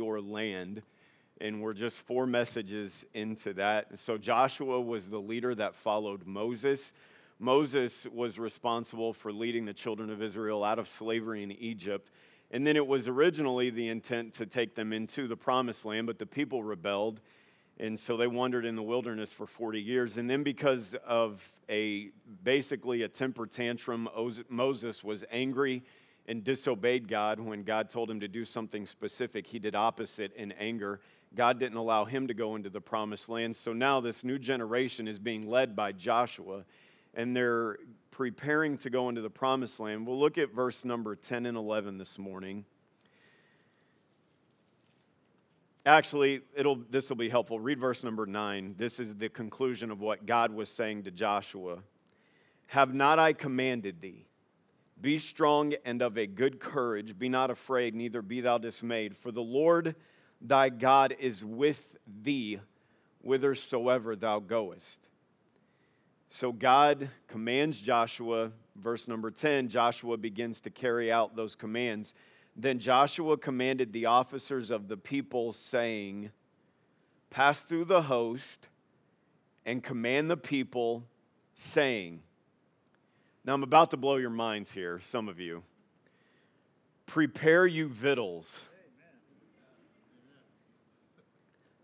your land. And we're just four messages into that. So Joshua was the leader that followed Moses. Moses was responsible for leading the children of Israel out of slavery in Egypt. And then it was originally the intent to take them into the promised land, but the people rebelled. And so they wandered in the wilderness for 40 years. And then, because of a basically a temper tantrum, Moses was angry and disobeyed God when God told him to do something specific. He did opposite in anger. God didn't allow him to go into the promised land. So now this new generation is being led by Joshua and they're preparing to go into the promised land. We'll look at verse number 10 and 11 this morning. Actually, it'll, this will be helpful. Read verse number 9. This is the conclusion of what God was saying to Joshua. Have not I commanded thee? Be strong and of a good courage. Be not afraid, neither be thou dismayed. For the Lord thy God is with thee whithersoever thou goest. So God commands Joshua, verse number 10, Joshua begins to carry out those commands. Then Joshua commanded the officers of the people, saying, Pass through the host and command the people, saying, Now I'm about to blow your minds here, some of you. Prepare you victuals.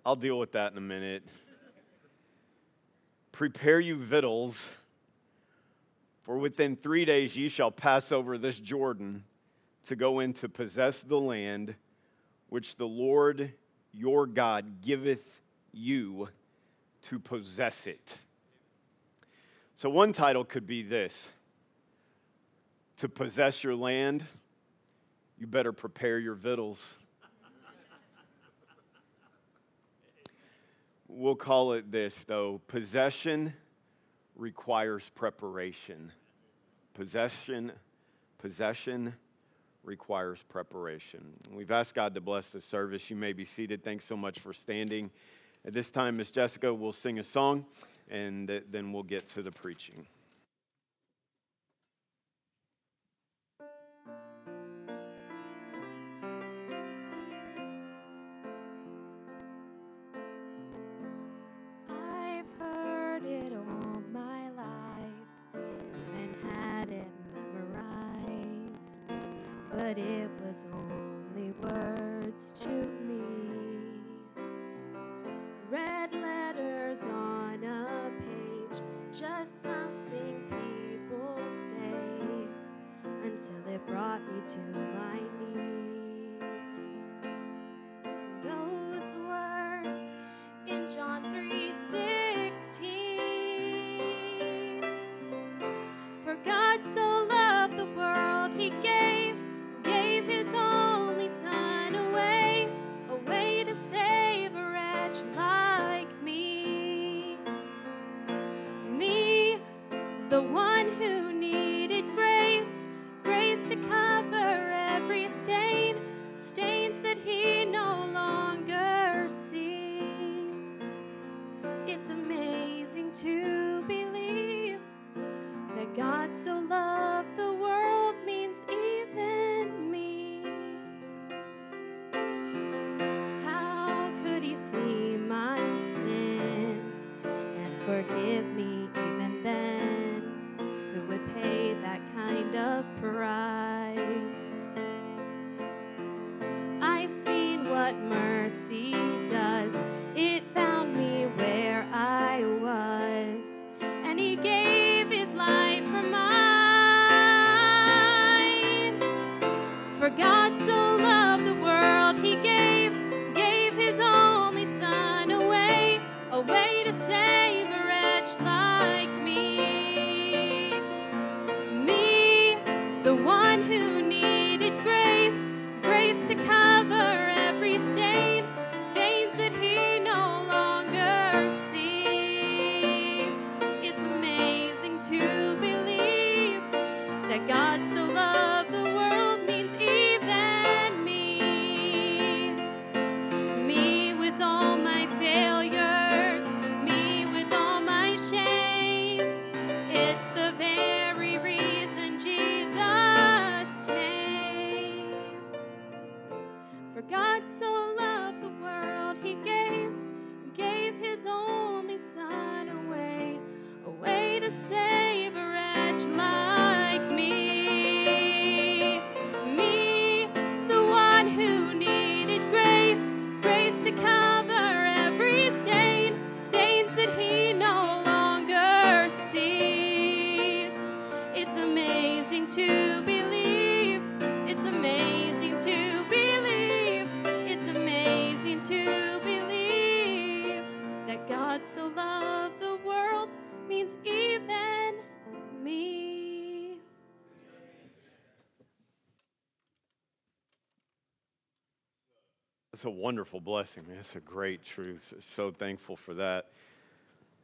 I'll deal with that in a minute. Prepare you victuals, for within three days ye shall pass over this Jordan to go in to possess the land which the Lord your God giveth you to possess it. So, one title could be this To possess your land, you better prepare your victuals. We'll call it this, though possession requires preparation. Possession, possession requires preparation. We've asked God to bless the service. You may be seated. Thanks so much for standing. At this time, Miss Jessica will sing a song, and then we'll get to the preaching. Only words to me. Red letters on a page, just something people say until it brought me to my knees. Those words in John 3 a wonderful blessing. It's a great truth. So thankful for that.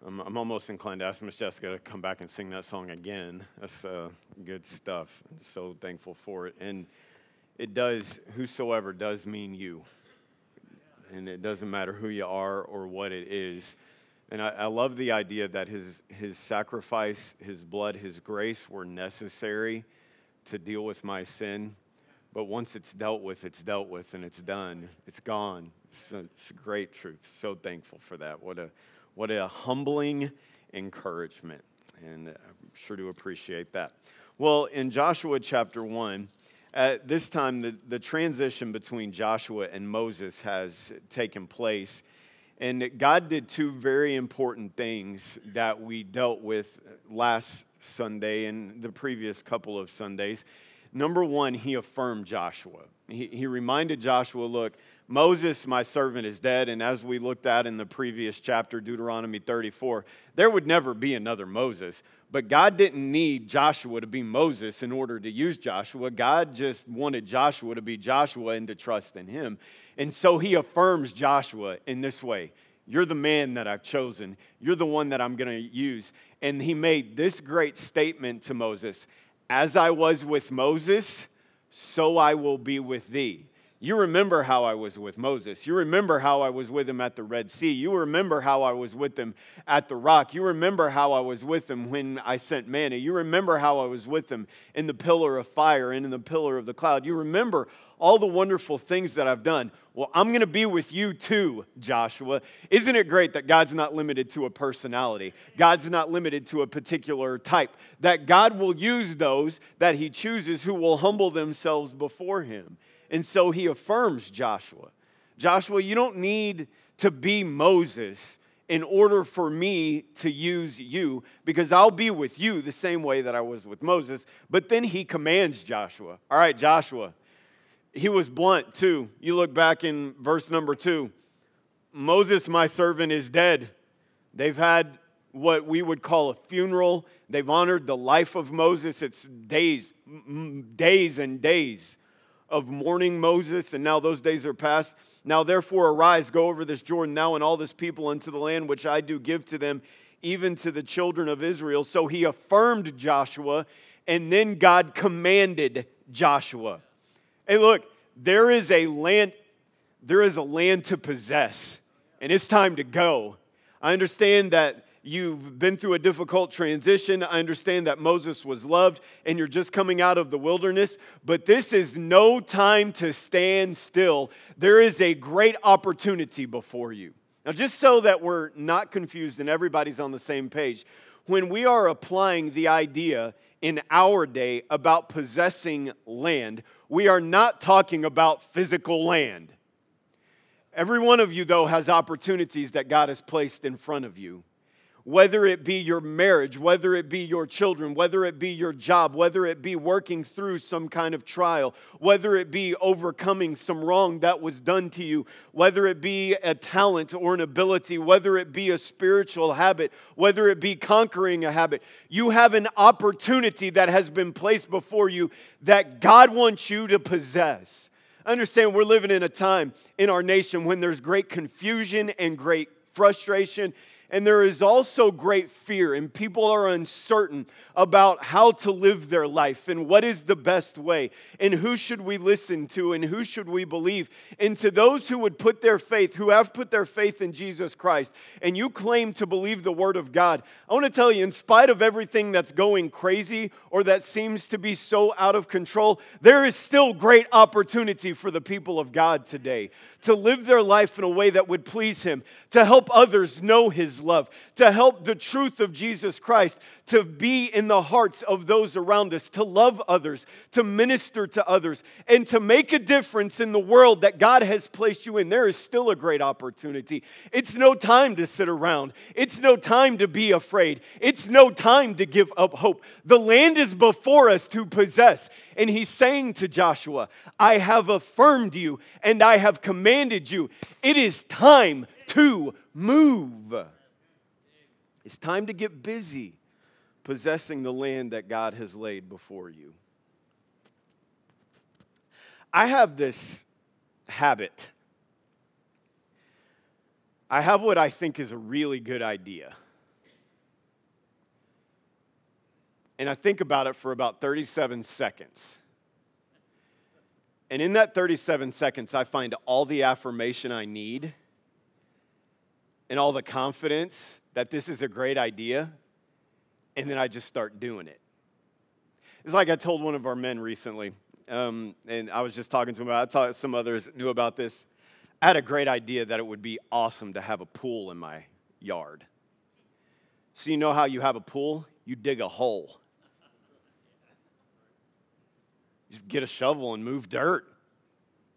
I'm, I'm almost inclined to ask Miss Jessica to come back and sing that song again. That's uh, good stuff. So thankful for it. And it does, whosoever does mean you. And it doesn't matter who you are or what it is. And I, I love the idea that his, his sacrifice, his blood, his grace were necessary to deal with my sin. But once it's dealt with, it's dealt with and it's done. It's gone. It's a, it's a great truth. So thankful for that. What a, what a humbling encouragement. And I'm sure to appreciate that. Well, in Joshua chapter 1, at this time, the, the transition between Joshua and Moses has taken place. And God did two very important things that we dealt with last Sunday and the previous couple of Sundays. Number one, he affirmed Joshua. He, he reminded Joshua, look, Moses, my servant, is dead. And as we looked at in the previous chapter, Deuteronomy 34, there would never be another Moses. But God didn't need Joshua to be Moses in order to use Joshua. God just wanted Joshua to be Joshua and to trust in him. And so he affirms Joshua in this way You're the man that I've chosen, you're the one that I'm going to use. And he made this great statement to Moses As I was with Moses, so I will be with thee. You remember how I was with Moses. You remember how I was with him at the Red Sea. You remember how I was with him at the rock. You remember how I was with him when I sent manna. You remember how I was with him in the pillar of fire and in the pillar of the cloud. You remember all the wonderful things that I've done. Well, I'm going to be with you too, Joshua. Isn't it great that God's not limited to a personality? God's not limited to a particular type. That God will use those that he chooses who will humble themselves before him. And so he affirms Joshua Joshua, you don't need to be Moses in order for me to use you because I'll be with you the same way that I was with Moses. But then he commands Joshua. All right, Joshua. He was blunt too. You look back in verse number two Moses, my servant, is dead. They've had what we would call a funeral. They've honored the life of Moses. It's days, days and days of mourning Moses, and now those days are past. Now, therefore, arise, go over this Jordan, now and all this people into the land which I do give to them, even to the children of Israel. So he affirmed Joshua, and then God commanded Joshua. And look, there is a land, there is a land to possess, and it's time to go. I understand that You've been through a difficult transition. I understand that Moses was loved and you're just coming out of the wilderness, but this is no time to stand still. There is a great opportunity before you. Now, just so that we're not confused and everybody's on the same page, when we are applying the idea in our day about possessing land, we are not talking about physical land. Every one of you, though, has opportunities that God has placed in front of you whether it be your marriage, whether it be your children, whether it be your job, whether it be working through some kind of trial, whether it be overcoming some wrong that was done to you, whether it be a talent or an ability, whether it be a spiritual habit, whether it be conquering a habit, you have an opportunity that has been placed before you that God wants you to possess. Understand, we're living in a time in our nation when there's great confusion and great frustration And there is also great fear, and people are uncertain about how to live their life and what is the best way, and who should we listen to, and who should we believe. And to those who would put their faith, who have put their faith in Jesus Christ, and you claim to believe the Word of God, I want to tell you, in spite of everything that's going crazy or that seems to be so out of control, there is still great opportunity for the people of God today to live their life in a way that would please Him, to help others know His love, to help the truth of Jesus Christ to be in the hearts of those around us, to love others, to minister to others, and to make a difference in the world that God has placed you in. There is still a great opportunity. It's no time to sit around, it's no time to be afraid, it's no time to give up hope. The land is before us to possess. And he's saying to Joshua, I have affirmed you and I have commanded you. It is time to move. It's time to get busy possessing the land that God has laid before you. I have this habit. I have what I think is a really good idea. And I think about it for about 37 seconds. And in that 37 seconds, I find all the affirmation I need and all the confidence that this is a great idea and then I just start doing it. It's like I told one of our men recently, um, and I was just talking to him about. I thought some others knew about this. I had a great idea that it would be awesome to have a pool in my yard. So you know how you have a pool? You dig a hole. Just get a shovel and move dirt.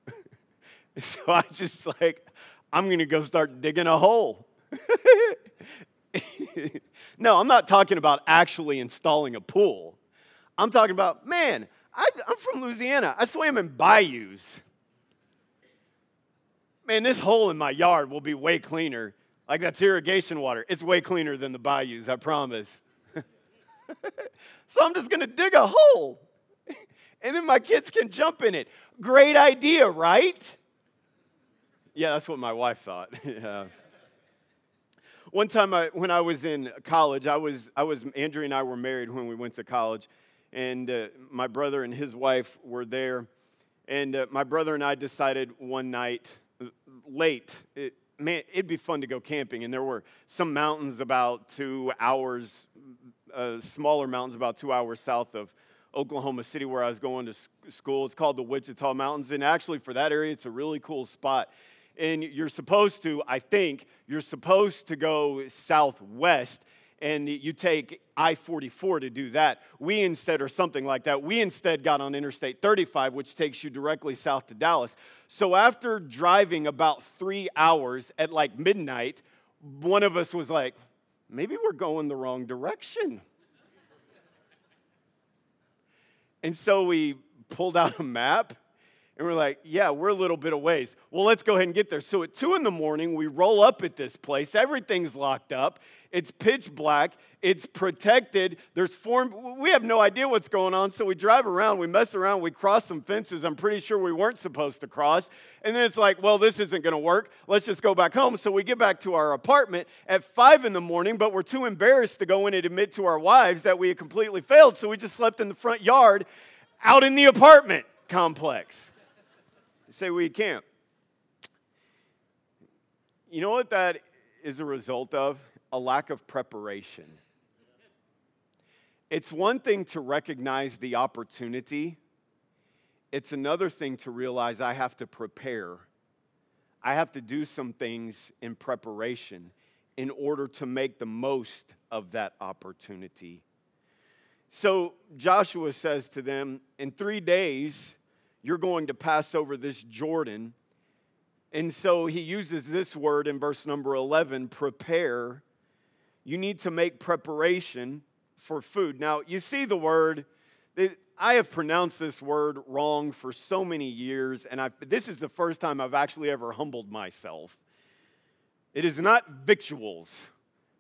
so I just like, I'm gonna go start digging a hole. no, I'm not talking about actually installing a pool. I'm talking about, man, I, am from Louisiana. I swam in bayous. Man, this hole in my yard will be way cleaner. Like that's irrigation water. It's way cleaner than the bayous, I promise. so I'm just gonna dig a hole. and then my kids can jump in it. Great idea, right? Yeah, that's what my wife thought. yeah. One time I, when I was in college, I was, I was, Andrea and I were married when we went to college, and uh, my brother and his wife were there. And uh, my brother and I decided one night, late, it, man, it'd be fun to go camping. And there were some mountains about two hours, uh, smaller mountains about two hours south of Oklahoma City where I was going to school. It's called the Wichita Mountains. And actually, for that area, it's a really cool spot and you're supposed to, I think, you're supposed to go southwest and you take I 44 to do that. We instead, or something like that, we instead got on Interstate 35, which takes you directly south to Dallas. So after driving about three hours at like midnight, one of us was like, maybe we're going the wrong direction. and so we pulled out a map and we're like, yeah, we're a little bit of ways. Well, let's go ahead and get there. So at two in the morning, we roll up at this place. Everything's locked up. It's pitch black. It's protected. There's form. We have no idea what's going on. So we drive around. We mess around. We cross some fences. I'm pretty sure we weren't supposed to cross. And then it's like, well, this isn't going to work. Let's just go back home. So we get back to our apartment at five in the morning, but we're too embarrassed to go in and admit to our wives that we had completely failed. So we just slept in the front yard out in the apartment complex say we can't. You know what that is a result of? A lack of preparation. It's one thing to recognize the opportunity, it's another thing to realize I have to prepare. I have to do some things in preparation in order to make the most of that opportunity. So Joshua says to them, In three days, you're going to pass over this Jordan. And so he uses this word in verse number 11 prepare. You need to make preparation for food. Now, you see the word, I have pronounced this word wrong for so many years, and I, this is the first time I've actually ever humbled myself. It is not victuals,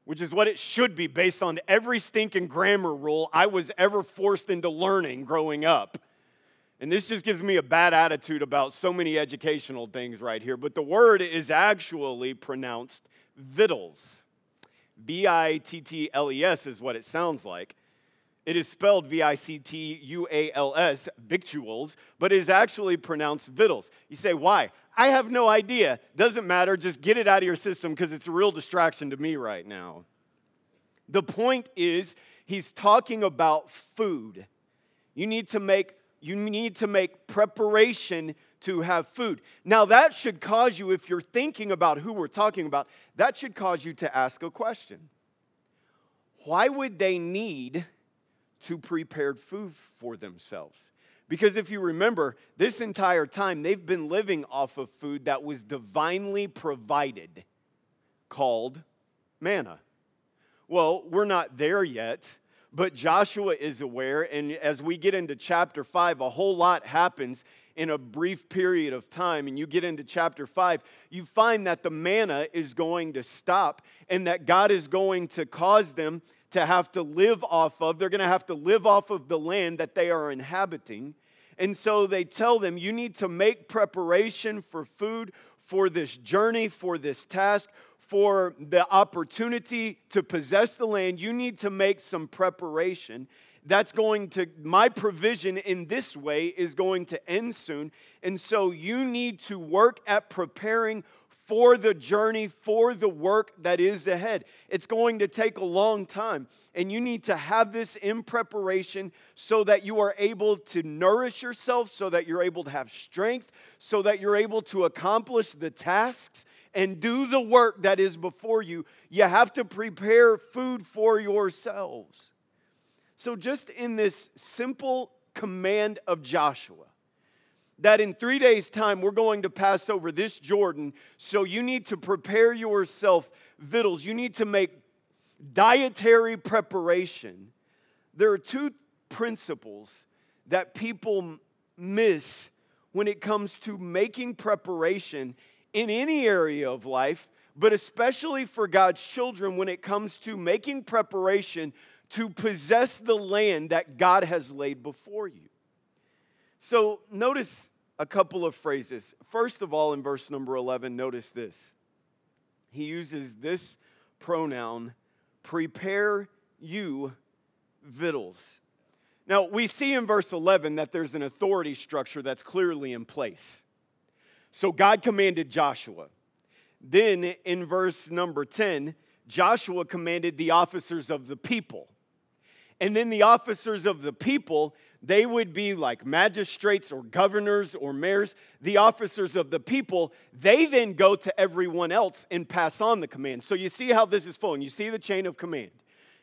which is what it should be based on every stinking grammar rule I was ever forced into learning growing up. And this just gives me a bad attitude about so many educational things right here. But the word is actually pronounced victuals. B I T T L E S is what it sounds like. It is spelled V I C T U A L S, victuals, but it is actually pronounced victuals. You say, why? I have no idea. Doesn't matter. Just get it out of your system because it's a real distraction to me right now. The point is, he's talking about food. You need to make you need to make preparation to have food. Now, that should cause you, if you're thinking about who we're talking about, that should cause you to ask a question. Why would they need to prepare food for themselves? Because if you remember, this entire time they've been living off of food that was divinely provided, called manna. Well, we're not there yet, but Joshua is aware. And as we get into chapter 5, a whole lot happens in a brief period of time. And you get into chapter 5, you find that the manna is going to stop and that God is going to cause them to have to live off of. They're going to have to live off of the land that they are inhabiting. And so they tell them, you need to make preparation for food for this journey, for this task, for the opportunity to possess the land. You need to make some preparation. That's going to, my provision in this way is going to end soon. And so you need to work at preparing for the journey, for the work that is ahead. It's going to take a long time, and you need to have this in preparation so that you are able to nourish yourself, so that you're able to have strength, so that you're able to accomplish the tasks and do the work that is before you. You have to prepare food for yourselves. So, just in this simple command of Joshua, that in three days' time we're going to pass over this Jordan. So you need to prepare yourself victuals. You need to make dietary preparation. There are two principles that people miss when it comes to making preparation in any area of life, but especially for God's children when it comes to making preparation to possess the land that God has laid before you. So notice a couple of phrases. First of all, in verse number 11, notice this. He uses this pronoun, prepare you victuals. Now, we see in verse 11 that there's an authority structure that's clearly in place. So God commanded Joshua. Then in verse number 10, Joshua commanded the officers of the people. And then the officers of the people, they would be like magistrates or governors or mayors. The officers of the people, they then go to everyone else and pass on the command. So you see how this is flowing. You see the chain of command.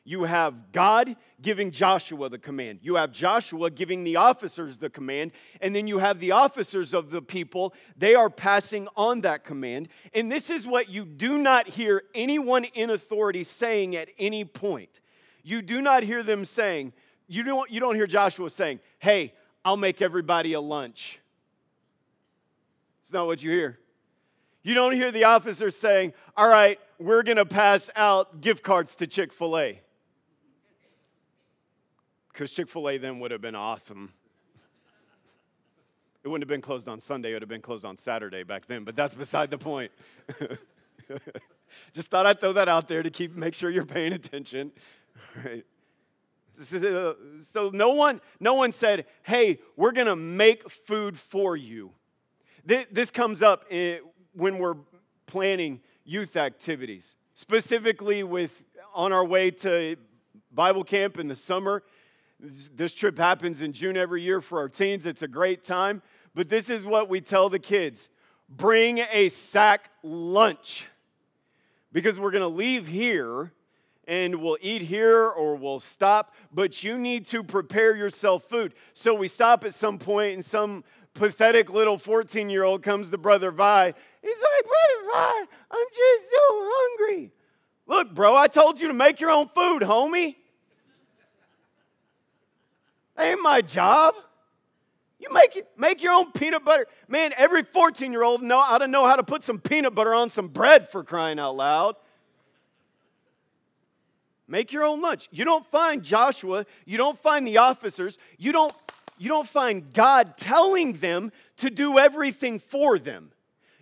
You have God giving Joshua the command. You have Joshua giving the officers the command. And then you have the officers of the people. They are passing on that command. And this is what you do not hear anyone in authority saying at any point you do not hear them saying, you don't, you don't hear Joshua saying, hey, I'll make everybody a lunch. It's not what you hear. You don't hear the officers saying, all right, we're going to pass out gift cards to Chick fil A. Because Chick fil A then would have been awesome. It wouldn't have been closed on Sunday, it would have been closed on Saturday back then, but that's beside the point. Just thought I'd throw that out there to keep make sure you're paying attention. Right? So no one, no one said, hey, we're going to make food for you. This comes up when we're planning youth activities, specifically with on our way to Bible camp in the summer. This trip happens in June every year for our teens. It's a great time. But this is what we tell the kids bring a sack lunch because we're going to leave here and we'll eat here or we'll stop, but you need to prepare yourself food. So we stop at some point, and some pathetic little 14 year old comes to Brother Vi. He's like, Brother Vi, I'm just so hungry. Look, bro, I told you to make your own food, homie. That ain't my job. You make it, make your own peanut butter. Man, every 14 year old know ought to know how to put some peanut butter on some bread for crying out loud. Make your own lunch. You don't find Joshua, you don't find the officers, you don't, you don't find God telling them to do everything for them.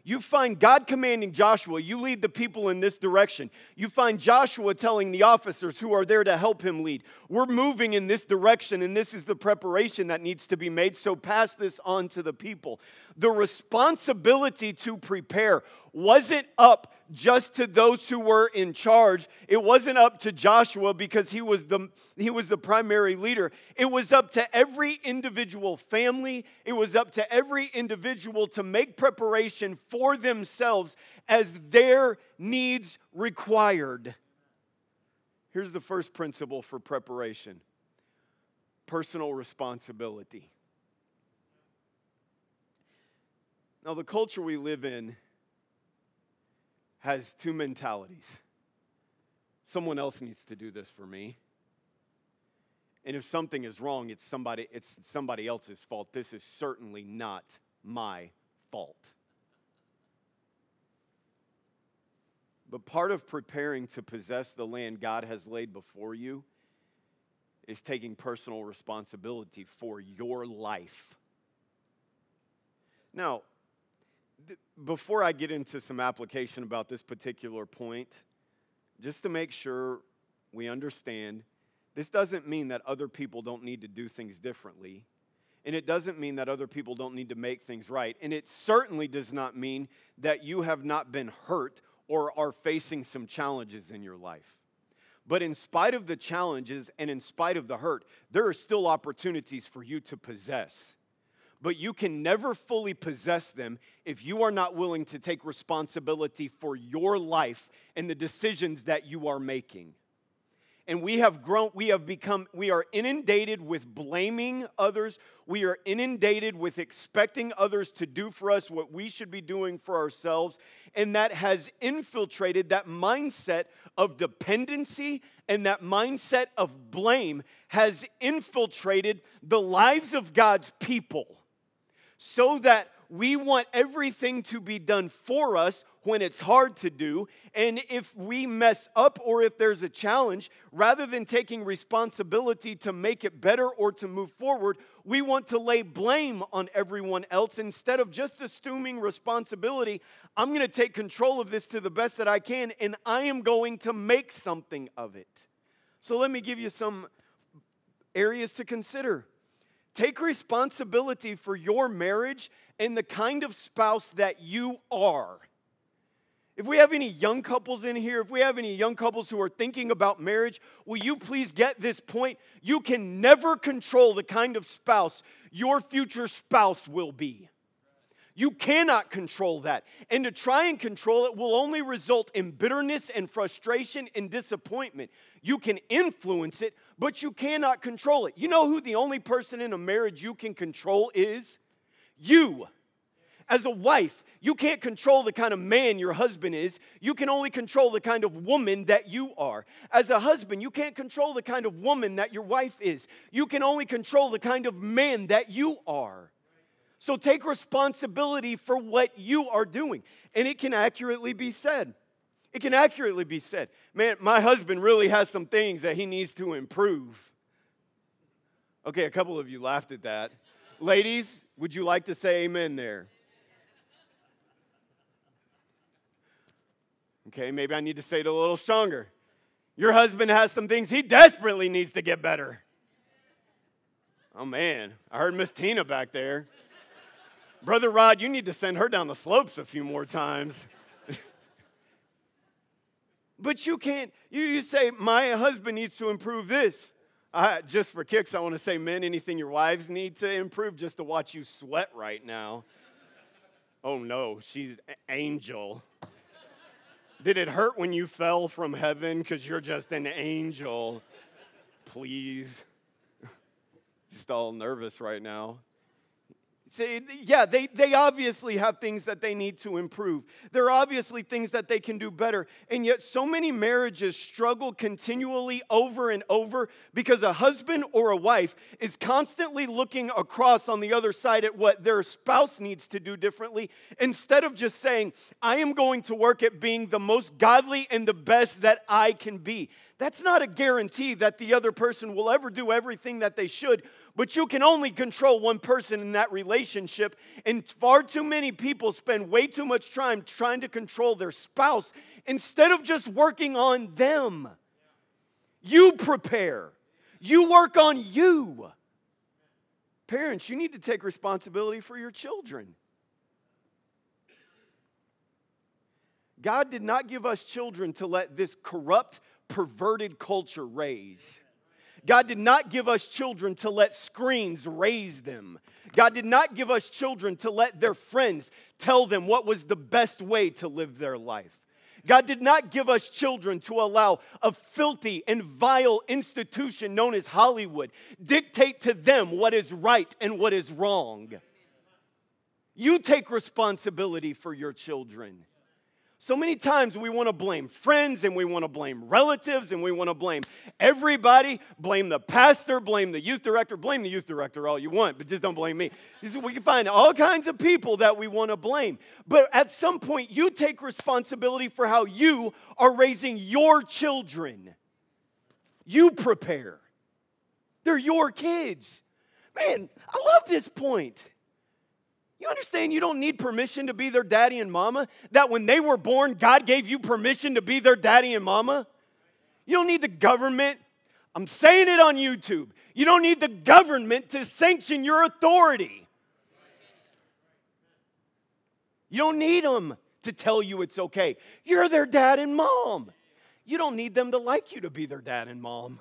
You find God commanding Joshua, you lead the people in this direction. You find Joshua telling the officers who are there to help him lead, we're moving in this direction, and this is the preparation that needs to be made. So pass this on to the people. The responsibility to prepare wasn't up just to those who were in charge. It wasn't up to Joshua because he was the he was the primary leader. It was up to every individual family. It was up to every individual to make preparation for themselves as their needs required. Here's the first principle for preparation. Personal responsibility. Now, the culture we live in has two mentalities. Someone else needs to do this for me. And if something is wrong, it's somebody, it's somebody else's fault. This is certainly not my fault. But part of preparing to possess the land God has laid before you is taking personal responsibility for your life. Now, before I get into some application about this particular point, just to make sure we understand, this doesn't mean that other people don't need to do things differently. And it doesn't mean that other people don't need to make things right. And it certainly does not mean that you have not been hurt or are facing some challenges in your life. But in spite of the challenges and in spite of the hurt, there are still opportunities for you to possess but you can never fully possess them if you are not willing to take responsibility for your life and the decisions that you are making. And we have grown, we have become, we are inundated with blaming others. We are inundated with expecting others to do for us what we should be doing for ourselves. And that has infiltrated that mindset of dependency and that mindset of blame has infiltrated the lives of God's people so that we want everything to be done for us when it's hard to do. And if we mess up or if there's a challenge, rather than taking responsibility to make it better or to move forward, we want to lay blame on everyone else instead of just assuming responsibility. I'm going to take control of this to the best that I can, and I am going to make something of it. So let me give you some areas to consider. Take responsibility for your marriage and the kind of spouse that you are. If we have any young couples in here, if we have any young couples who are thinking about marriage, will you please get this point? You can never control the kind of spouse your future spouse will be. You cannot control that. And to try and control it will only result in bitterness and frustration and disappointment. You can influence it, but you cannot control it. You know who the only person in a marriage you can control is? You. As a wife, you can't control the kind of man your husband is. You can only control the kind of woman that you are. As a husband, you can't control the kind of woman that your wife is. You can only control the kind of man that you are. So take responsibility for what you are doing. And it can accurately be said. It can accurately be said, man, my husband really has some things that he needs to improve. Okay, a couple of you laughed at that. Ladies, would you like to say amen there? Okay, maybe I need to say it a little stronger. Your husband has some things he desperately needs to get better. Oh man, I heard Miss Tina back there. Brother Rod, you need to send her down the slopes a few more times. But you can't, you, you say, my husband needs to improve this. Just for kicks, I want to say, men, anything your wives need to improve just to watch you sweat right now. Oh no, she's an angel. Did it hurt when you fell from heaven because you're just an angel? Please. Just all nervous right now. Say, yeah, they, they obviously have things that they need to improve. There are obviously things that they can do better. And yet, so many marriages struggle continually over and over because a husband or a wife is constantly looking across on the other side at what their spouse needs to do differently instead of just saying, I am going to work at being the most godly and the best that I can be. That's not a guarantee that the other person will ever do everything that they should, But you can only control one person in that relationship. And far too many people spend way too much time trying to control their spouse instead of just working on them. You prepare, you work on you. Parents, you need to take responsibility for your children. God did not give us children to let this corrupt, perverted culture raise. God did not give us children to let screens raise them. God did not give us children to let their friends tell them what was the best way to live their life. God did not give us children to allow a filthy and vile institution known as Hollywood dictate to them what is right and what is wrong. You take responsibility for your children. So many times we want to blame friends and we want to blame relatives and we want to blame everybody. Blame the pastor, blame the youth director, blame the youth director all you want, but just don't blame me. We can find all kinds of people that we want to blame. But at some point, you take responsibility for how you are raising your children. You prepare, they're your kids. Man, I love this point. You understand you don't need permission to be their daddy and mama? That when they were born, God gave you permission to be their daddy and mama? You don't need the government. I'm saying it on YouTube. You don't need the government to sanction your authority. You don't need them to tell you it's okay. You're their dad and mom. You don't need them to like you to be their dad and mom.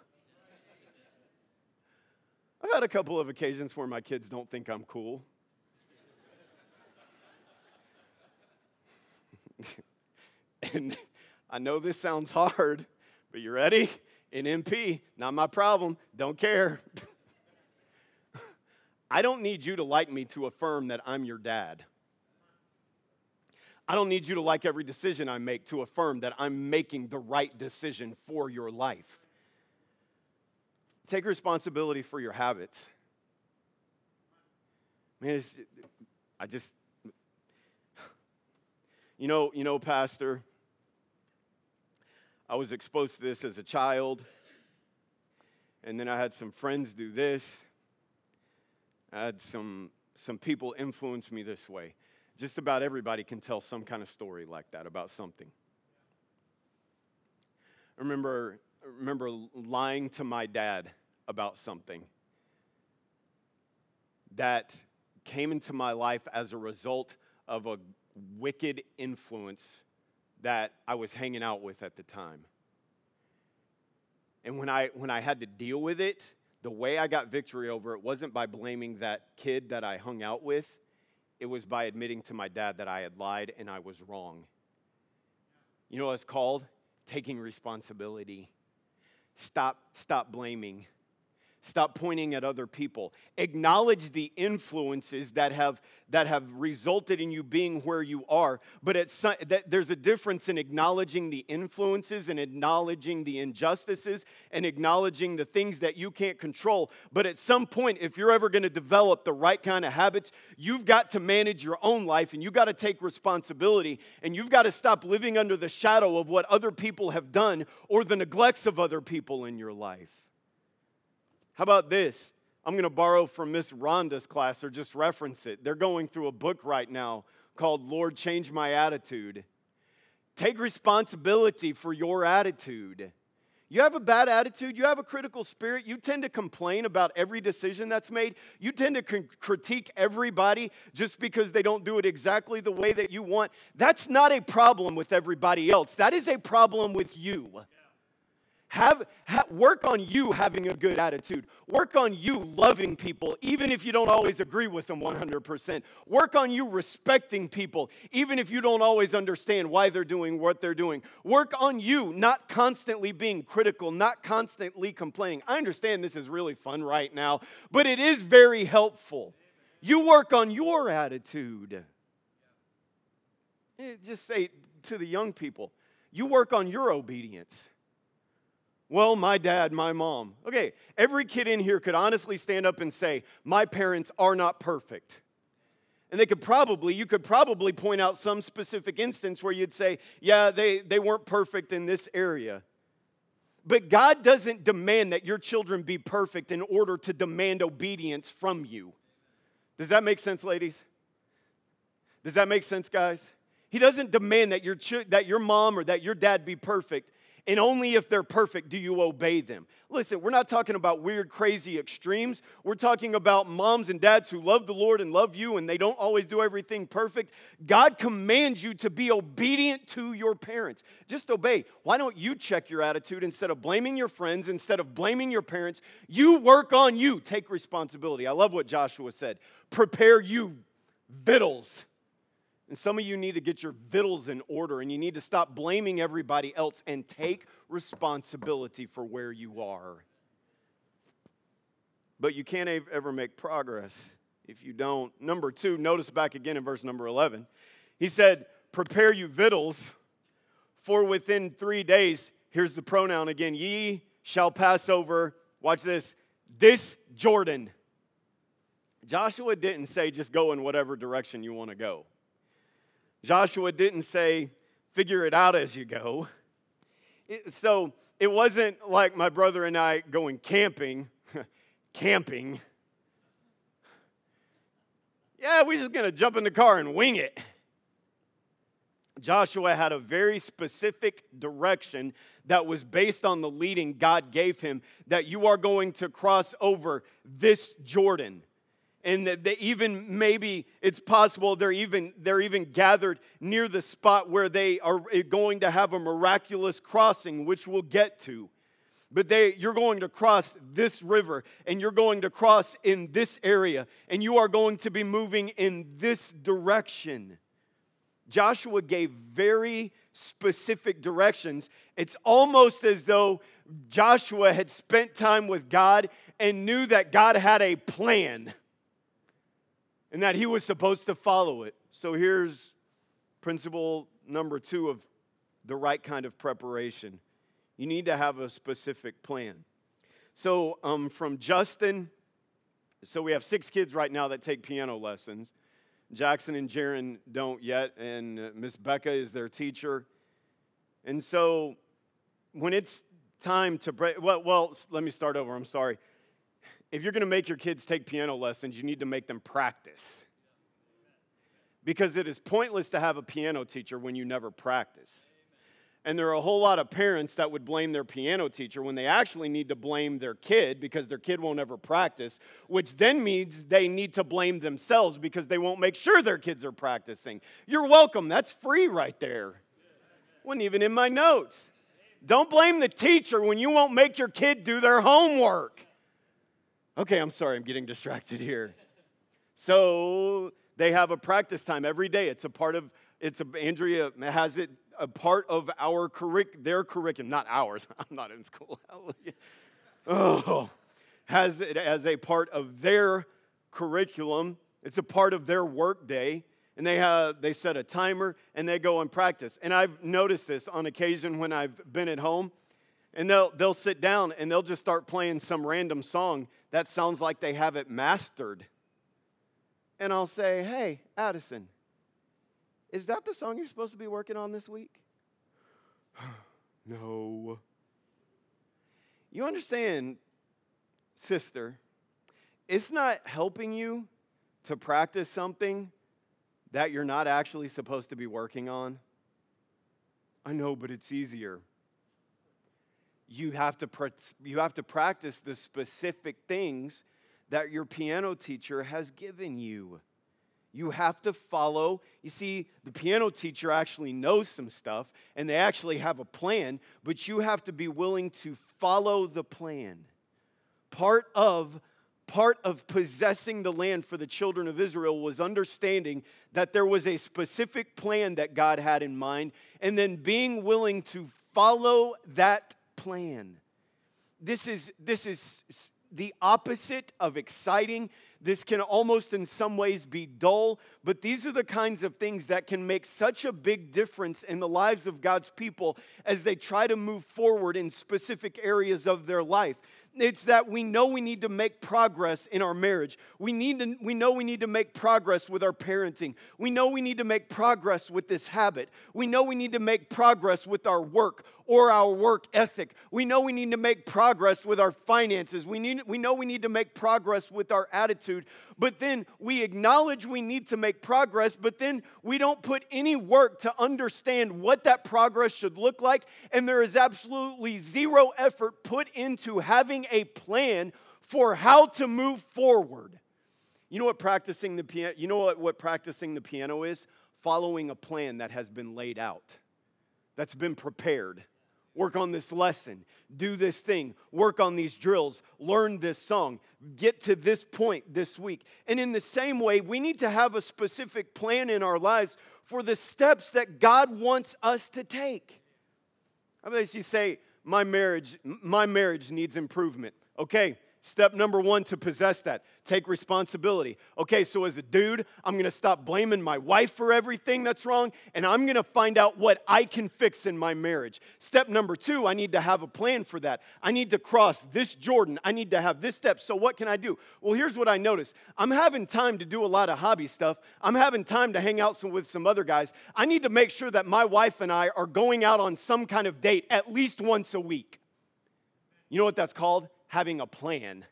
I've had a couple of occasions where my kids don't think I'm cool. and I know this sounds hard, but you ready? NMP, not my problem, don't care. I don't need you to like me to affirm that I'm your dad. I don't need you to like every decision I make to affirm that I'm making the right decision for your life. Take responsibility for your habits. Man, I just, you know, you know, Pastor, I was exposed to this as a child, and then I had some friends do this. I had some, some people influence me this way. Just about everybody can tell some kind of story like that about something. I remember, I remember lying to my dad about something that came into my life as a result of a wicked influence that I was hanging out with at the time. And when I, when I had to deal with it, the way I got victory over it wasn't by blaming that kid that I hung out with, it was by admitting to my dad that I had lied and I was wrong. You know what it's called? Taking responsibility. Stop, stop blaming. Stop pointing at other people. Acknowledge the influences that have, that have resulted in you being where you are. But it's, that there's a difference in acknowledging the influences and acknowledging the injustices and acknowledging the things that you can't control. But at some point, if you're ever going to develop the right kind of habits, you've got to manage your own life and you've got to take responsibility and you've got to stop living under the shadow of what other people have done or the neglects of other people in your life. How about this? I'm going to borrow from Miss Rhonda's class or just reference it. They're going through a book right now called Lord Change My Attitude. Take responsibility for your attitude. You have a bad attitude, you have a critical spirit, you tend to complain about every decision that's made, you tend to con- critique everybody just because they don't do it exactly the way that you want. That's not a problem with everybody else, that is a problem with you. Have, ha, work on you having a good attitude. Work on you loving people, even if you don't always agree with them 100%. Work on you respecting people, even if you don't always understand why they're doing what they're doing. Work on you not constantly being critical, not constantly complaining. I understand this is really fun right now, but it is very helpful. You work on your attitude. Just say to the young people, you work on your obedience. Well, my dad, my mom. Okay, every kid in here could honestly stand up and say, My parents are not perfect. And they could probably, you could probably point out some specific instance where you'd say, Yeah, they, they weren't perfect in this area. But God doesn't demand that your children be perfect in order to demand obedience from you. Does that make sense, ladies? Does that make sense, guys? He doesn't demand that your, ch- that your mom or that your dad be perfect, and only if they're perfect do you obey them. Listen, we're not talking about weird, crazy extremes. We're talking about moms and dads who love the Lord and love you, and they don't always do everything perfect. God commands you to be obedient to your parents. Just obey. Why don't you check your attitude instead of blaming your friends, instead of blaming your parents? You work on you. Take responsibility. I love what Joshua said prepare you victuals and some of you need to get your vittles in order and you need to stop blaming everybody else and take responsibility for where you are. But you can't ever make progress if you don't. Number two, notice back again in verse number 11. He said, Prepare you victuals, for within three days, here's the pronoun again, ye shall pass over, watch this, this Jordan. Joshua didn't say just go in whatever direction you want to go. Joshua didn't say, figure it out as you go. It, so it wasn't like my brother and I going camping. camping. Yeah, we're just going to jump in the car and wing it. Joshua had a very specific direction that was based on the leading God gave him that you are going to cross over this Jordan and they even maybe it's possible they're even they're even gathered near the spot where they are going to have a miraculous crossing which we'll get to. But they you're going to cross this river and you're going to cross in this area and you are going to be moving in this direction. Joshua gave very specific directions. It's almost as though joshua had spent time with god and knew that god had a plan and that he was supposed to follow it. So here's principle number two of the right kind of preparation you need to have a specific plan. So, um, from Justin, so we have six kids right now that take piano lessons. Jackson and Jaron don't yet, and Miss Becca is their teacher. And so, when it's time to break, well, well, let me start over. I'm sorry if you're going to make your kids take piano lessons, you need to make them practice. Because it is pointless to have a piano teacher when you never practice. And there are a whole lot of parents that would blame their piano teacher when they actually need to blame their kid because their kid won't ever practice, which then means they need to blame themselves because they won't make sure their kids are practicing. You're welcome. That's free right there. Wasn't even in my notes. Don't blame the teacher when you won't make your kid do their homework. Okay, I'm sorry, I'm getting distracted here. So they have a practice time every day. It's a part of, it's a, Andrea has it a part of our curric, their curriculum, not ours. I'm not in school. Oh, has it as a part of their curriculum. It's a part of their work day. And they have they set a timer and they go and practice. And I've noticed this on occasion when I've been at home. And they'll, they'll sit down and they'll just start playing some random song that sounds like they have it mastered. And I'll say, hey, Addison, is that the song you're supposed to be working on this week? no. You understand, sister, it's not helping you to practice something that you're not actually supposed to be working on. I know, but it's easier you have to, you have to practice the specific things that your piano teacher has given you. You have to follow. You see, the piano teacher actually knows some stuff and they actually have a plan, but you have to be willing to follow the plan. Part of part of possessing the land for the children of Israel was understanding that there was a specific plan that God had in mind and then being willing to follow that plan. This is, this is the opposite of exciting. This can almost in some ways be dull, but these are the kinds of things that can make such a big difference in the lives of God's people as they try to move forward in specific areas of their life. it's that we know we need to make progress in our marriage. We, need to, we know we need to make progress with our parenting. We know we need to make progress with this habit. We know we need to make progress with our work or our work ethic. We know we need to make progress with our finances. We, need, we know we need to make progress with our attitude. But then we acknowledge we need to make progress, but then we don't put any work to understand what that progress should look like. And there is absolutely zero effort put into having a plan for how to move forward. You know what practicing the piano, you know what, what practicing the piano is? Following a plan that has been laid out, that's been prepared work on this lesson, do this thing, work on these drills, learn this song, get to this point this week. And in the same way, we need to have a specific plan in our lives for the steps that God wants us to take. I mean, you say, my marriage, my marriage needs improvement. Okay, Step number one to possess that take responsibility. Okay, so as a dude, I'm gonna stop blaming my wife for everything that's wrong, and I'm gonna find out what I can fix in my marriage. Step number two, I need to have a plan for that. I need to cross this Jordan. I need to have this step. So, what can I do? Well, here's what I notice I'm having time to do a lot of hobby stuff, I'm having time to hang out some, with some other guys. I need to make sure that my wife and I are going out on some kind of date at least once a week. You know what that's called? Having a plan.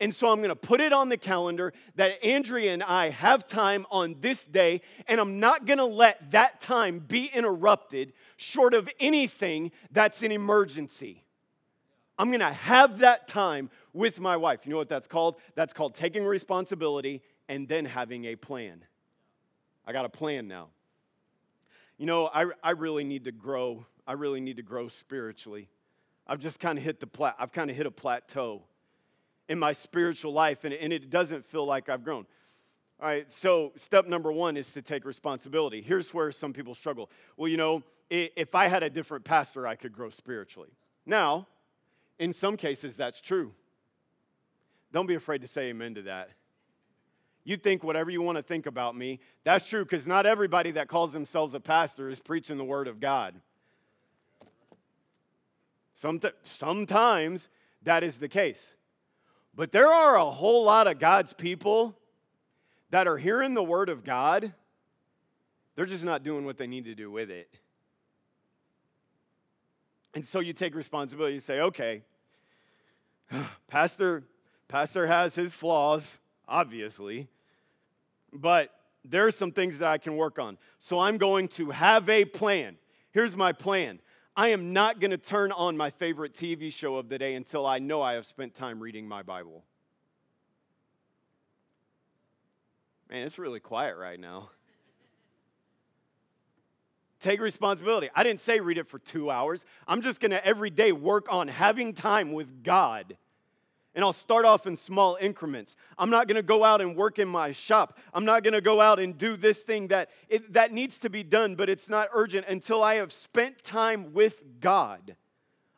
And so I'm going to put it on the calendar that Andrea and I have time on this day, and I'm not going to let that time be interrupted short of anything that's an emergency. I'm going to have that time with my wife. You know what that's called? That's called taking responsibility and then having a plan. I got a plan now. You know, I, I really need to grow. I really need to grow spiritually. I've just kind of hit the plat. I've kind of hit a plateau in my spiritual life, and, and it doesn't feel like I've grown. All right, so step number one is to take responsibility. Here's where some people struggle. Well, you know, if I had a different pastor, I could grow spiritually. Now, in some cases, that's true. Don't be afraid to say amen to that. You think whatever you want to think about me. That's true because not everybody that calls themselves a pastor is preaching the word of God. Sometimes that is the case. But there are a whole lot of God's people that are hearing the word of God, they're just not doing what they need to do with it. And so you take responsibility. and say, okay, Pastor, Pastor has his flaws, obviously, but there are some things that I can work on. So I'm going to have a plan. Here's my plan I am not going to turn on my favorite TV show of the day until I know I have spent time reading my Bible. Man, it's really quiet right now. Take responsibility. I didn't say read it for two hours. I'm just going to every day work on having time with God and I'll start off in small increments. I'm not going to go out and work in my shop. I'm not going to go out and do this thing that it, that needs to be done, but it's not urgent until I have spent time with God.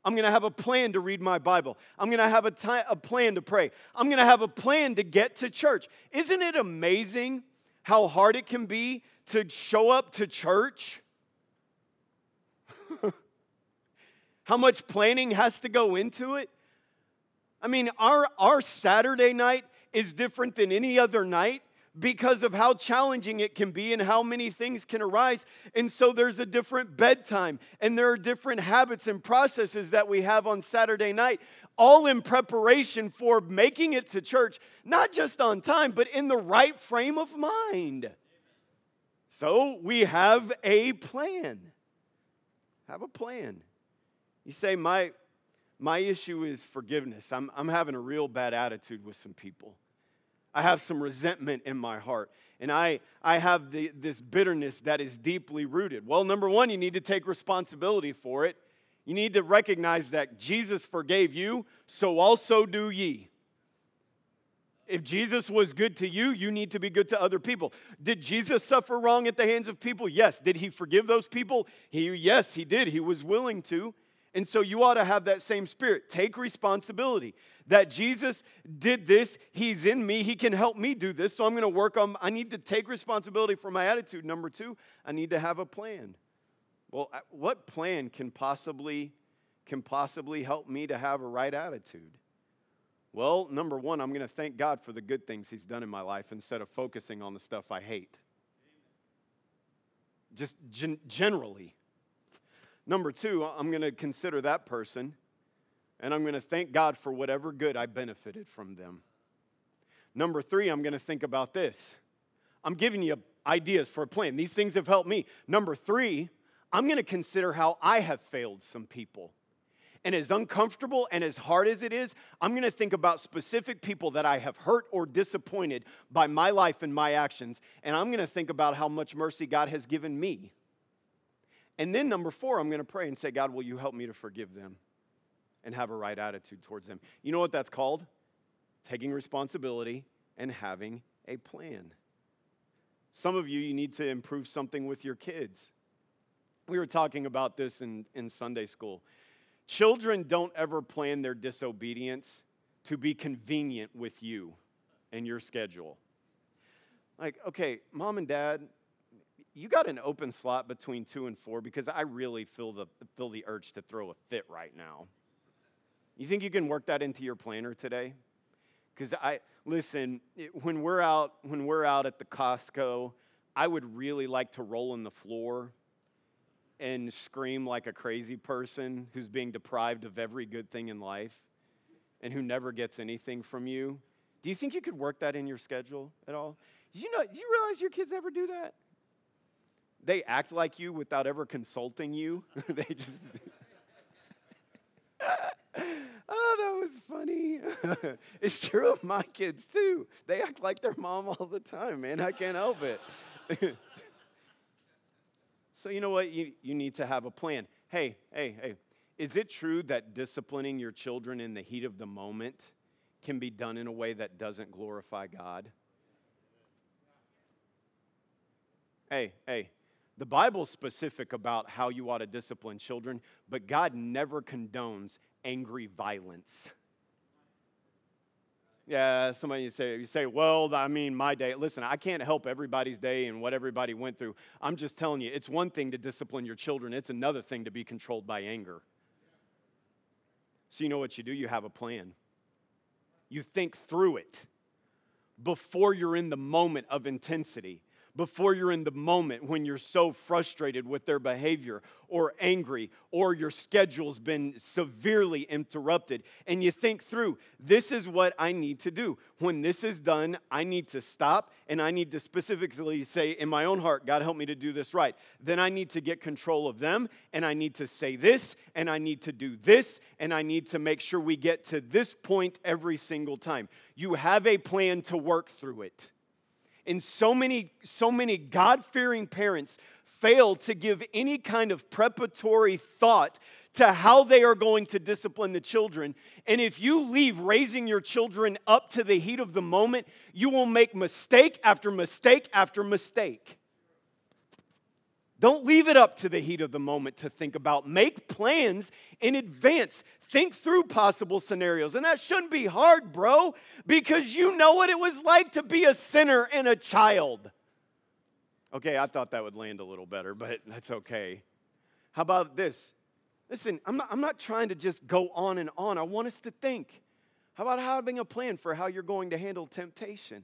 I'm going to have a plan to read my Bible. I'm going to have a, time, a plan to pray. I'm going to have a plan to get to church. Isn't it amazing how hard it can be to show up to church? how much planning has to go into it? I mean, our, our Saturday night is different than any other night because of how challenging it can be and how many things can arise. And so there's a different bedtime, and there are different habits and processes that we have on Saturday night, all in preparation for making it to church, not just on time, but in the right frame of mind. So we have a plan. Have a plan. You say, my, my issue is forgiveness. I'm, I'm having a real bad attitude with some people. I have some resentment in my heart. And I, I have the, this bitterness that is deeply rooted. Well, number one, you need to take responsibility for it. You need to recognize that Jesus forgave you, so also do ye. If Jesus was good to you, you need to be good to other people. Did Jesus suffer wrong at the hands of people? Yes. Did he forgive those people? He, yes, he did. He was willing to. And so you ought to have that same spirit. Take responsibility that Jesus did this. He's in me. He can help me do this. So I'm going to work on, I need to take responsibility for my attitude. Number two, I need to have a plan. Well, uh, what plan can possibly can possibly help me to have a right attitude? Well, number one, I'm going to thank God for the good things He's done in my life instead of focusing on the stuff I hate. Just gen- generally. Number two, I'm going to consider that person and I'm going to thank God for whatever good I benefited from them. Number three, I'm going to think about this. I'm giving you ideas for a plan. These things have helped me. Number three, I'm going to consider how I have failed some people. And as uncomfortable and as hard as it is, I'm going to think about specific people that I have hurt or disappointed by my life and my actions. And I'm going to think about how much mercy God has given me. And then, number four, I'm going to pray and say, God, will you help me to forgive them and have a right attitude towards them? You know what that's called? Taking responsibility and having a plan. Some of you, you need to improve something with your kids. We were talking about this in, in Sunday school. Children don't ever plan their disobedience to be convenient with you and your schedule. Like, okay, mom and dad, you got an open slot between two and four because I really feel the, feel the urge to throw a fit right now. You think you can work that into your planner today? Because I listen, when we're out when we're out at the Costco, I would really like to roll on the floor and scream like a crazy person who's being deprived of every good thing in life and who never gets anything from you. Do you think you could work that in your schedule at all? You know, do you realize your kids ever do that? They act like you without ever consulting you. they just Oh, that was funny. it's true of my kids too. They act like their mom all the time, man. I can't help it. So, you know what? You, you need to have a plan. Hey, hey, hey, is it true that disciplining your children in the heat of the moment can be done in a way that doesn't glorify God? Hey, hey, the Bible's specific about how you ought to discipline children, but God never condones angry violence. Yeah, somebody you say, you say, well, I mean, my day. Listen, I can't help everybody's day and what everybody went through. I'm just telling you, it's one thing to discipline your children, it's another thing to be controlled by anger. So, you know what you do? You have a plan. You think through it before you're in the moment of intensity before you're in the moment when you're so frustrated with their behavior or angry or your schedule's been severely interrupted and you think through this is what I need to do. When this is done, I need to stop and I need to specifically say in my own heart, God, help me to do this right. Then I need to get control of them and I need to say this and I need to do this and I need to make sure we get to this point every single time. You have a plan to work through it. And so many, so many God fearing parents fail to give any kind of preparatory thought to how they are going to discipline the children. And if you leave raising your children up to the heat of the moment, you will make mistake after mistake after mistake. Don't leave it up to the heat of the moment to think about. Make plans in advance. Think through possible scenarios. And that shouldn't be hard, bro, because you know what it was like to be a sinner and a child. Okay, I thought that would land a little better, but that's okay. How about this? Listen, I'm not, I'm not trying to just go on and on. I want us to think. How about having a plan for how you're going to handle temptation?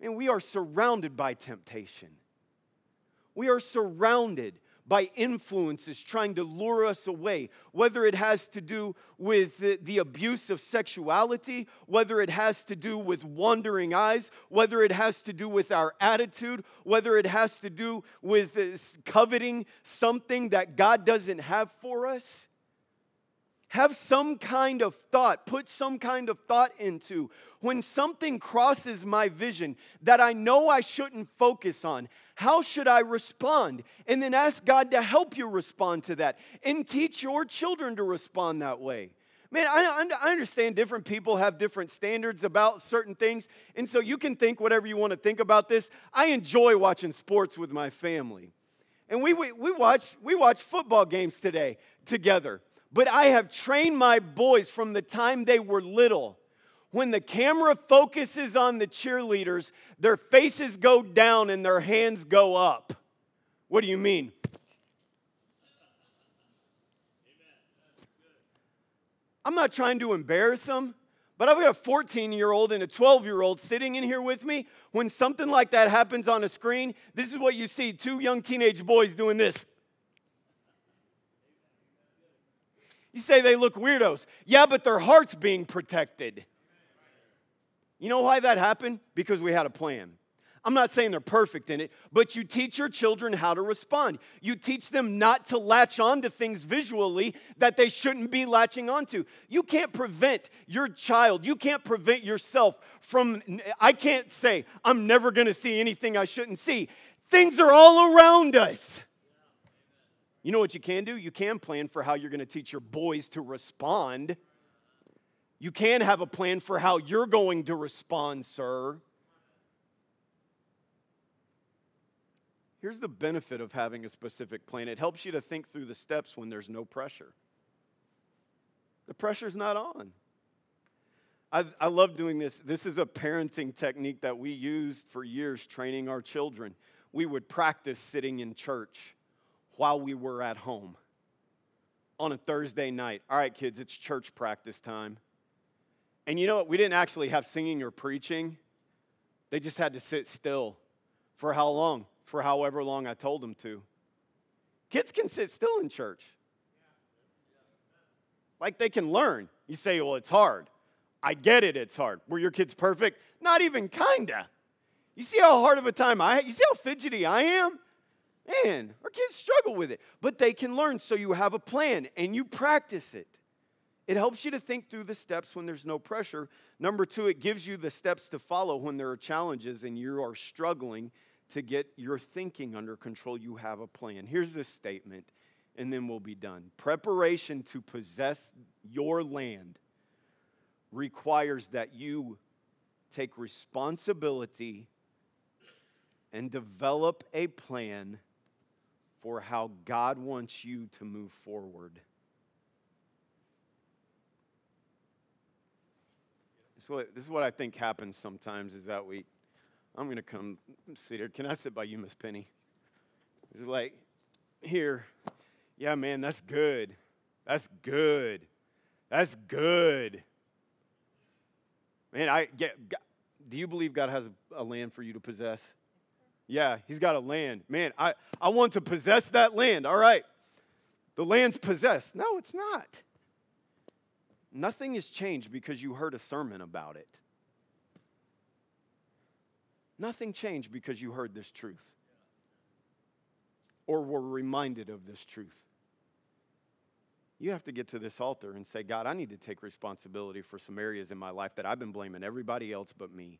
And we are surrounded by temptation. We are surrounded by influences trying to lure us away, whether it has to do with the, the, abuse of sexuality, whether it has to do with wandering eyes, whether it has to do with our attitude, whether it has to do with coveting something that God doesn't have for us. Have some kind of thought, put some kind of thought into when something crosses my vision that I know I shouldn't focus on. How should I respond? And then ask God to help you respond to that and teach your children to respond that way. Man, I, I understand different people have different standards about certain things. And so you can think whatever you want to think about this. I enjoy watching sports with my family. And we, we, we, watch, we watch football games today together. But I have trained my boys from the time they were little. When the camera focuses on the cheerleaders, their faces go down and their hands go up. What do you mean? I'm not trying to embarrass them, but I've got a 14 year old and a 12 year old sitting in here with me. When something like that happens on a screen, this is what you see two young teenage boys doing this. You say they look weirdos. Yeah, but their heart's being protected. You know why that happened? Because we had a plan. I'm not saying they're perfect in it, but you teach your children how to respond. You teach them not to latch onto things visually that they shouldn't be latching onto. You can't prevent your child, you can't prevent yourself from, I can't say, I'm never gonna see anything I shouldn't see. Things are all around us. You know what you can do? You can plan for how you're gonna teach your boys to respond. You can have a plan for how you're going to respond, sir. Here's the benefit of having a specific plan it helps you to think through the steps when there's no pressure. The pressure's not on. I, I, love doing this. This is a parenting technique that we used for years training our children. We would practice sitting in church while we were at home on a Thursday night. All right, kids, it's church practice time. And you know what? We didn't actually have singing or preaching, they just had to sit still. For how long? for however long I told them to. Kids can sit still in church. Like they can learn. You say, well, it's hard. I get it, it's hard. Were your kids perfect? Not even kinda. You see how hard of a time I you see how fidgety I am? Man, our kids struggle with it. But they can learn, so you have a plan and you practice it. It helps you to think through the steps when there's no pressure. Number two, it gives you the steps to follow when there are challenges and you are struggling to get your thinking under control, you have a plan. Here's this statement, and then we'll be done. Preparation to possess your land requires that you take responsibility and develop a plan for how God wants you to move forward. This is what I think happens sometimes is that we I'm going to come sit here. Can I sit by you, Miss Penny? It's like, here. Yeah, man, that's good. That's good. That's good. Man, I get. Do you believe God has a land for you to possess? Yeah, He's got a land. Man, I, I want to possess that land. All right. The land's possessed. No, it's not. Nothing has changed because you heard a sermon about it. Nothing changed because you heard this truth or were reminded of this truth. You have to get to this altar and say, God, I need to take responsibility for some areas in my life that I've been blaming everybody else but me.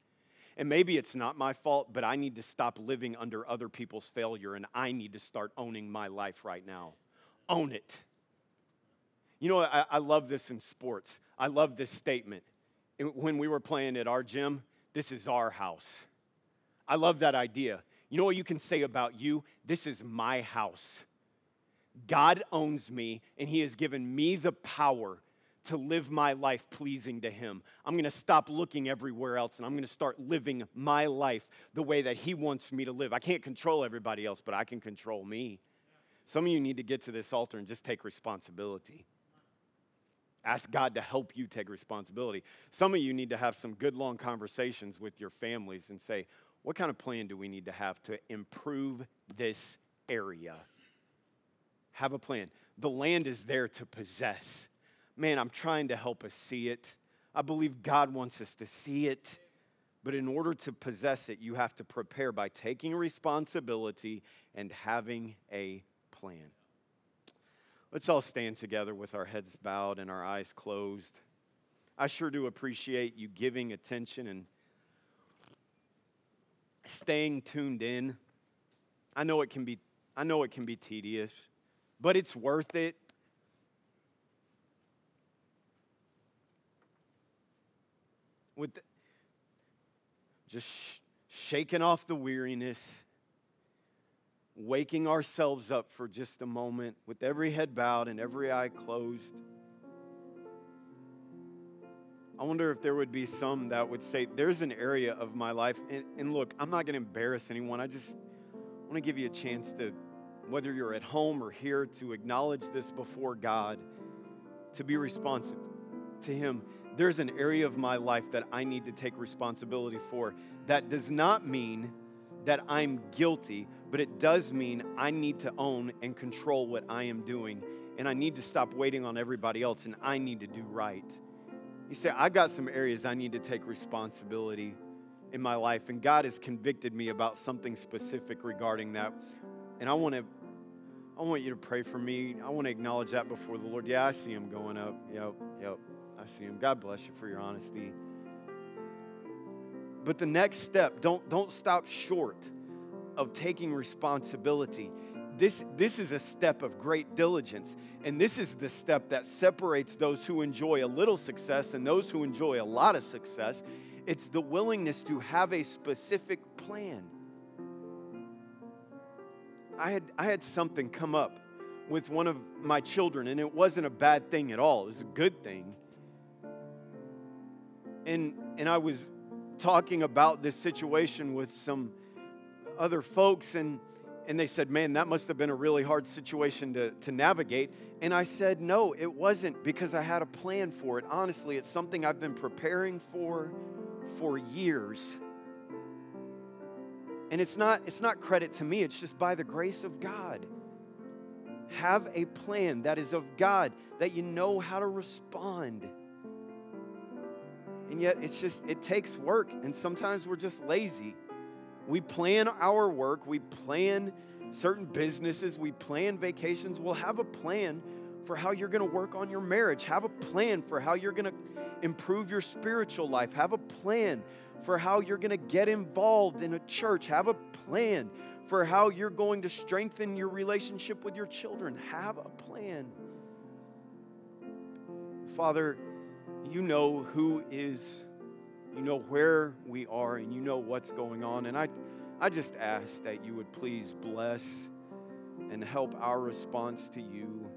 And maybe it's not my fault, but I need to stop living under other people's failure and I need to start owning my life right now. Own it. You know, I, I love this in sports. I love this statement. When we were playing at our gym, this is our house. I love that idea. You know what you can say about you? This is my house. God owns me, and He has given me the power to live my life pleasing to Him. I'm going to stop looking everywhere else, and I'm going to start living my life the way that He wants me to live. I can't control everybody else, but I can control me. Some of you need to get to this altar and just take responsibility. Ask God to help you take responsibility. Some of you need to have some good long conversations with your families and say, what kind of plan do we need to have to improve this area? Have a plan. The land is there to possess. Man, I'm trying to help us see it. I believe God wants us to see it. But in order to possess it, you have to prepare by taking responsibility and having a plan. Let's all stand together with our heads bowed and our eyes closed. I sure do appreciate you giving attention and staying tuned in. I know it can be I know it can be tedious, but it's worth it. With the, just sh- shaking off the weariness, waking ourselves up for just a moment with every head bowed and every eye closed. I wonder if there would be some that would say, There's an area of my life. And, and look, I'm not going to embarrass anyone. I just want to give you a chance to, whether you're at home or here, to acknowledge this before God, to be responsive. to Him, there's an area of my life that I need to take responsibility for. That does not mean that I'm guilty, but it does mean I need to own and control what I am doing. And I need to stop waiting on everybody else and I need to do right. You say, I've got some areas I need to take responsibility in my life, and God has convicted me about something specific regarding that. And I want to I want you to pray for me. I want to acknowledge that before the Lord. Yeah, I see him going up. Yep, yep. I see him. God bless you for your honesty. But the next step, don't, don't stop short of taking responsibility. This, this is a step of great diligence. And this is the step that separates those who enjoy a little success and those who enjoy a lot of success. It's the willingness to have a specific plan. I had, I had something come up with one of my children, and it wasn't a bad thing at all. It was a good thing. And, and I was talking about this situation with some other folks, and, and they said, Man, that must have been a really hard situation to, to navigate. And I said, No, it wasn't because I had a plan for it. Honestly, it's something I've been preparing for for years. And it's not, it's not credit to me, it's just by the grace of God. Have a plan that is of God, that you know how to respond. And yet, it's just, it takes work, and sometimes we're just lazy. We plan our work, we plan certain businesses, we plan vacations. We'll have a plan for how you're going to work on your marriage, have a plan for how you're going to improve your spiritual life, have a plan for how you're going to get involved in a church. Have a plan for how you're going to strengthen your relationship with your children. Have a plan. Father, you know who is, you know where we are, and you know what's going on. And I, I just ask that you would please bless and help our response to you.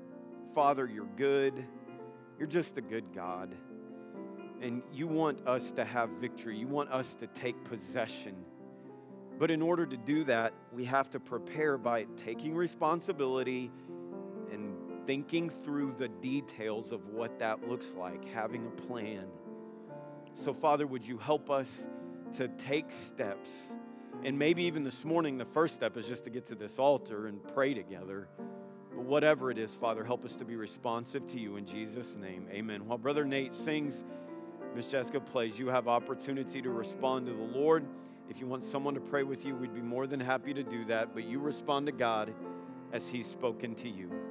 Father, you're good. You're just a good God. And you want us to have victory. You want us to take possession. But in order to do that, we have to prepare by taking responsibility thinking through the details of what that looks like, having a plan. So, Father, would you help us to take steps? And maybe even this morning, the first step is just to get to this altar and pray together. But whatever it is, Father, help us to be responsive to you in Jesus' name. Amen. While Brother Nate sings, Miss Jessica plays, you have opportunity to respond to the Lord. If you want someone to pray with you, we'd be more than happy to do that. But you respond to God as He's spoken to you.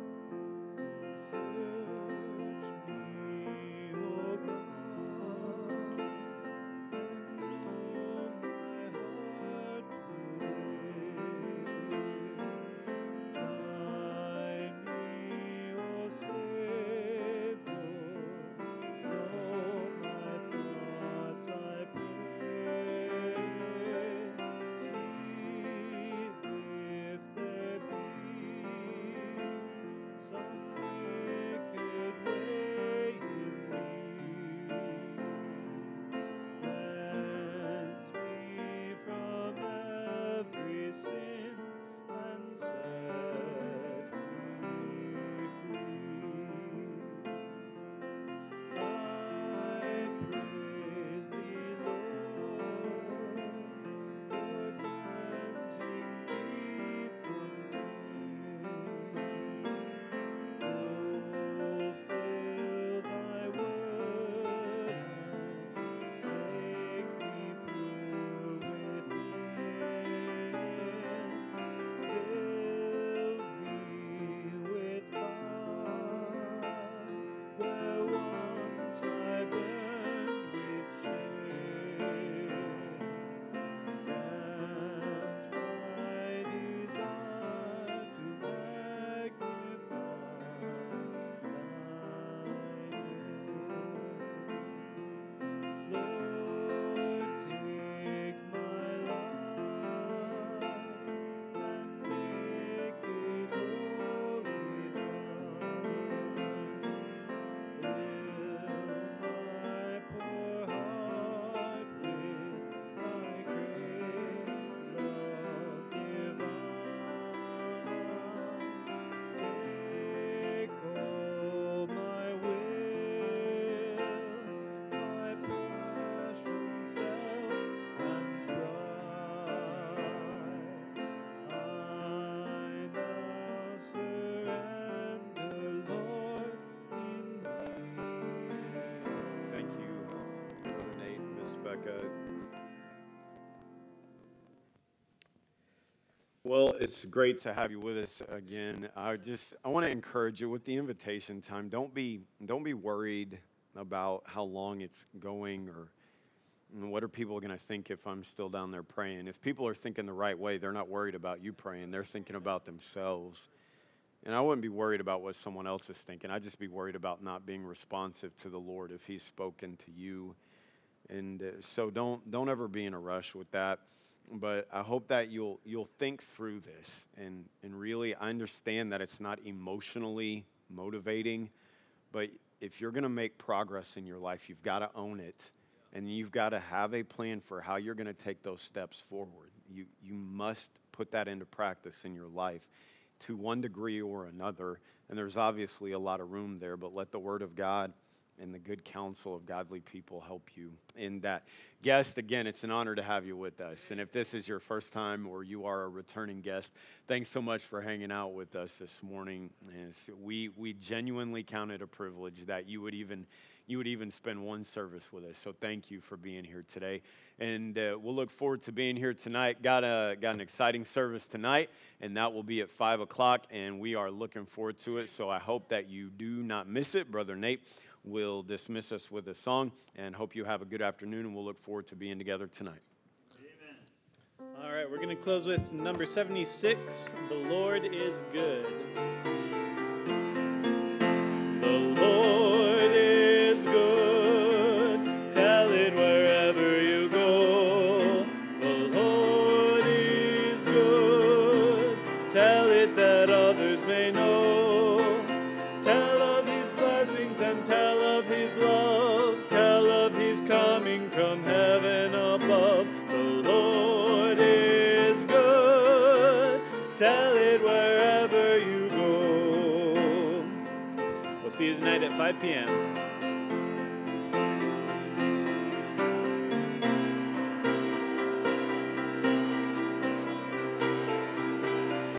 Well, it's great to have you with us again. I just I want to encourage you with the invitation time. Don't be don't be worried about how long it's going or what are people going to think if I'm still down there praying. If people are thinking the right way, they're not worried about you praying. They're thinking about themselves. And I wouldn't be worried about what someone else is thinking. I'd just be worried about not being responsive to the Lord if He's spoken to you. And uh, so don't don't ever be in a rush with that. But I hope that you'll you'll think through this and and really understand that it's not emotionally motivating, but if you're going to make progress in your life, you've got to own it, and you've got to have a plan for how you're going to take those steps forward. You you must put that into practice in your life to one degree or another. And there's obviously a lot of room there, but let the Word of God and the good counsel of godly people help you in that. Guest, again, it's an honor to have you with us. And if this is your first time or you are a returning guest, thanks so much for hanging out with us this morning. we, we genuinely count it a privilege that you would even you would even spend one service with us. So thank you for being here today. And uh, we'll look forward to being here tonight. Got, a, got an exciting service tonight, and that will be at 5 o'clock, and we are looking forward to it. So I hope that you do not miss it. Brother Nate will dismiss us with a song, and hope you have a good afternoon, and we'll look forward to being together tonight. Amen. All right, we're going to close with number 76 The Lord is Good. 5 p.m.